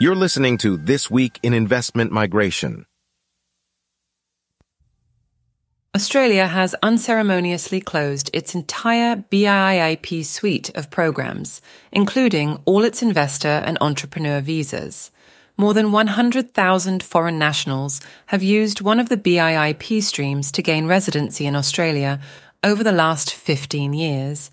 You're listening to This Week in Investment Migration. Australia has unceremoniously closed its entire BIIP suite of programs, including all its investor and entrepreneur visas. More than 100,000 foreign nationals have used one of the BIIP streams to gain residency in Australia over the last 15 years,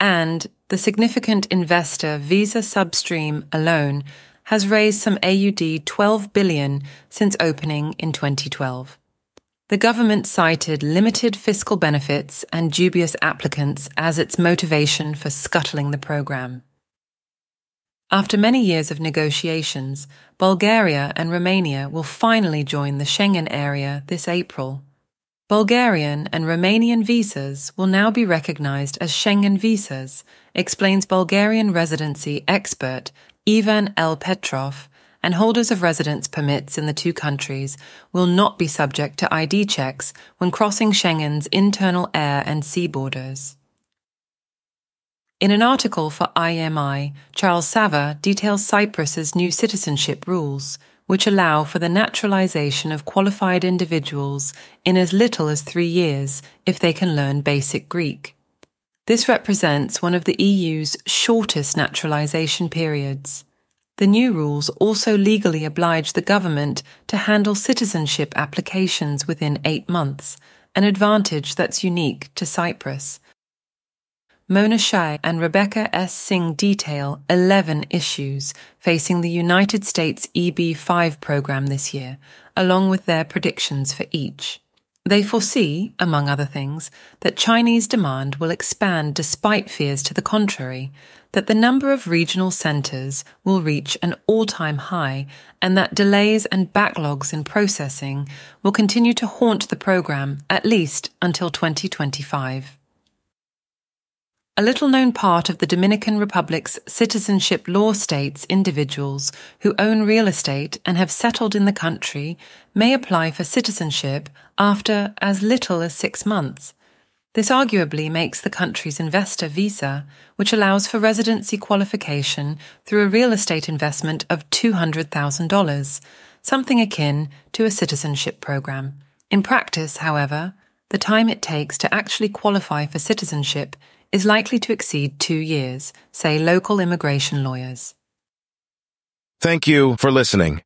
and the significant investor visa substream alone has raised some AUD 12 billion since opening in 2012. The government cited limited fiscal benefits and dubious applicants as its motivation for scuttling the program. After many years of negotiations, Bulgaria and Romania will finally join the Schengen area this April. Bulgarian and Romanian visas will now be recognized as Schengen visas, explains Bulgarian residency expert Ivan L. Petrov, and holders of residence permits in the two countries will not be subject to ID checks when crossing Schengen's internal air and sea borders. In an article for IMI, Charles Savva details Cyprus's new citizenship rules, which allow for the naturalization of qualified individuals in as little as three years if they can learn basic Greek. This represents one of the EU's shortest naturalization periods. The new rules also legally oblige the government to handle citizenship applications within eight months, an advantage that's unique to Cyprus. Mona Shah and Rebecca S. Singh detail 11 issues facing the United States EB5 program this year, along with their predictions for each. They foresee, among other things, that Chinese demand will expand despite fears to the contrary, that the number of regional centres will reach an all time high, and that delays and backlogs in processing will continue to haunt the programme at least until 2025. A little known part of the Dominican Republic's citizenship law states individuals who own real estate and have settled in the country may apply for citizenship after as little as six months. This arguably makes the country's investor visa, which allows for residency qualification through a real estate investment of $200,000, something akin to a citizenship program. In practice, however, the time it takes to actually qualify for citizenship is likely to exceed two years, say local immigration lawyers. Thank you for listening.